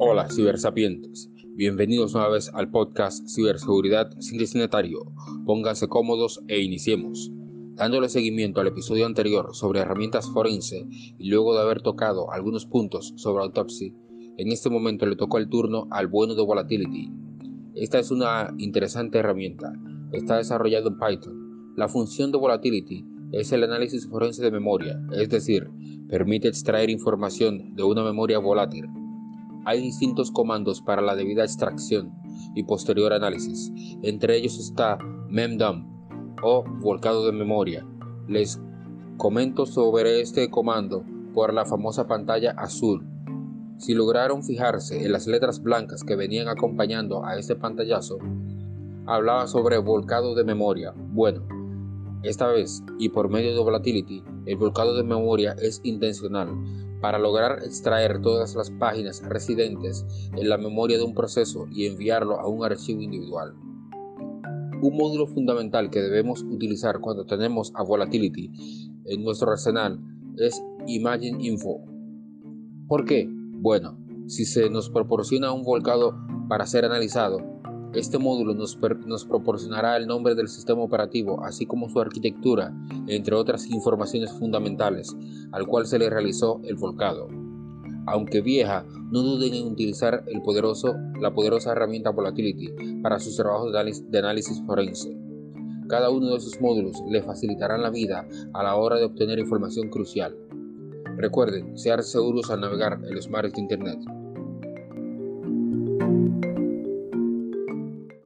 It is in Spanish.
Hola, cibersapientes. Bienvenidos una vez al podcast Ciberseguridad sin destinatario. Pónganse cómodos e iniciemos. Dándole seguimiento al episodio anterior sobre herramientas forense y luego de haber tocado algunos puntos sobre Autopsy, en este momento le tocó el turno al bueno de Volatility. Esta es una interesante herramienta. Está desarrollado en Python. La función de Volatility es el análisis forense de memoria, es decir, permite extraer información de una memoria volátil hay distintos comandos para la debida extracción y posterior análisis. Entre ellos está memdump o volcado de memoria. Les comento sobre este comando por la famosa pantalla azul. Si lograron fijarse en las letras blancas que venían acompañando a este pantallazo, hablaba sobre volcado de memoria. Bueno, esta vez y por medio de Volatility, el volcado de memoria es intencional para lograr extraer todas las páginas residentes en la memoria de un proceso y enviarlo a un archivo individual. Un módulo fundamental que debemos utilizar cuando tenemos a Volatility en nuestro arsenal es Imagine Info. ¿Por qué? Bueno, si se nos proporciona un volcado para ser analizado, este módulo nos, proporcionará el nombre del sistema operativo, así como su arquitectura, entre otras informaciones fundamentales, al cual se le realizó el volcado. Aunque vieja, no duden en utilizar la poderosa herramienta Volatility para sus trabajos de análisis forense. Cada uno de sus módulos le facilitarán la vida a la hora de obtener información crucial. Recuerden, sean seguros al navegar en los mares de Internet.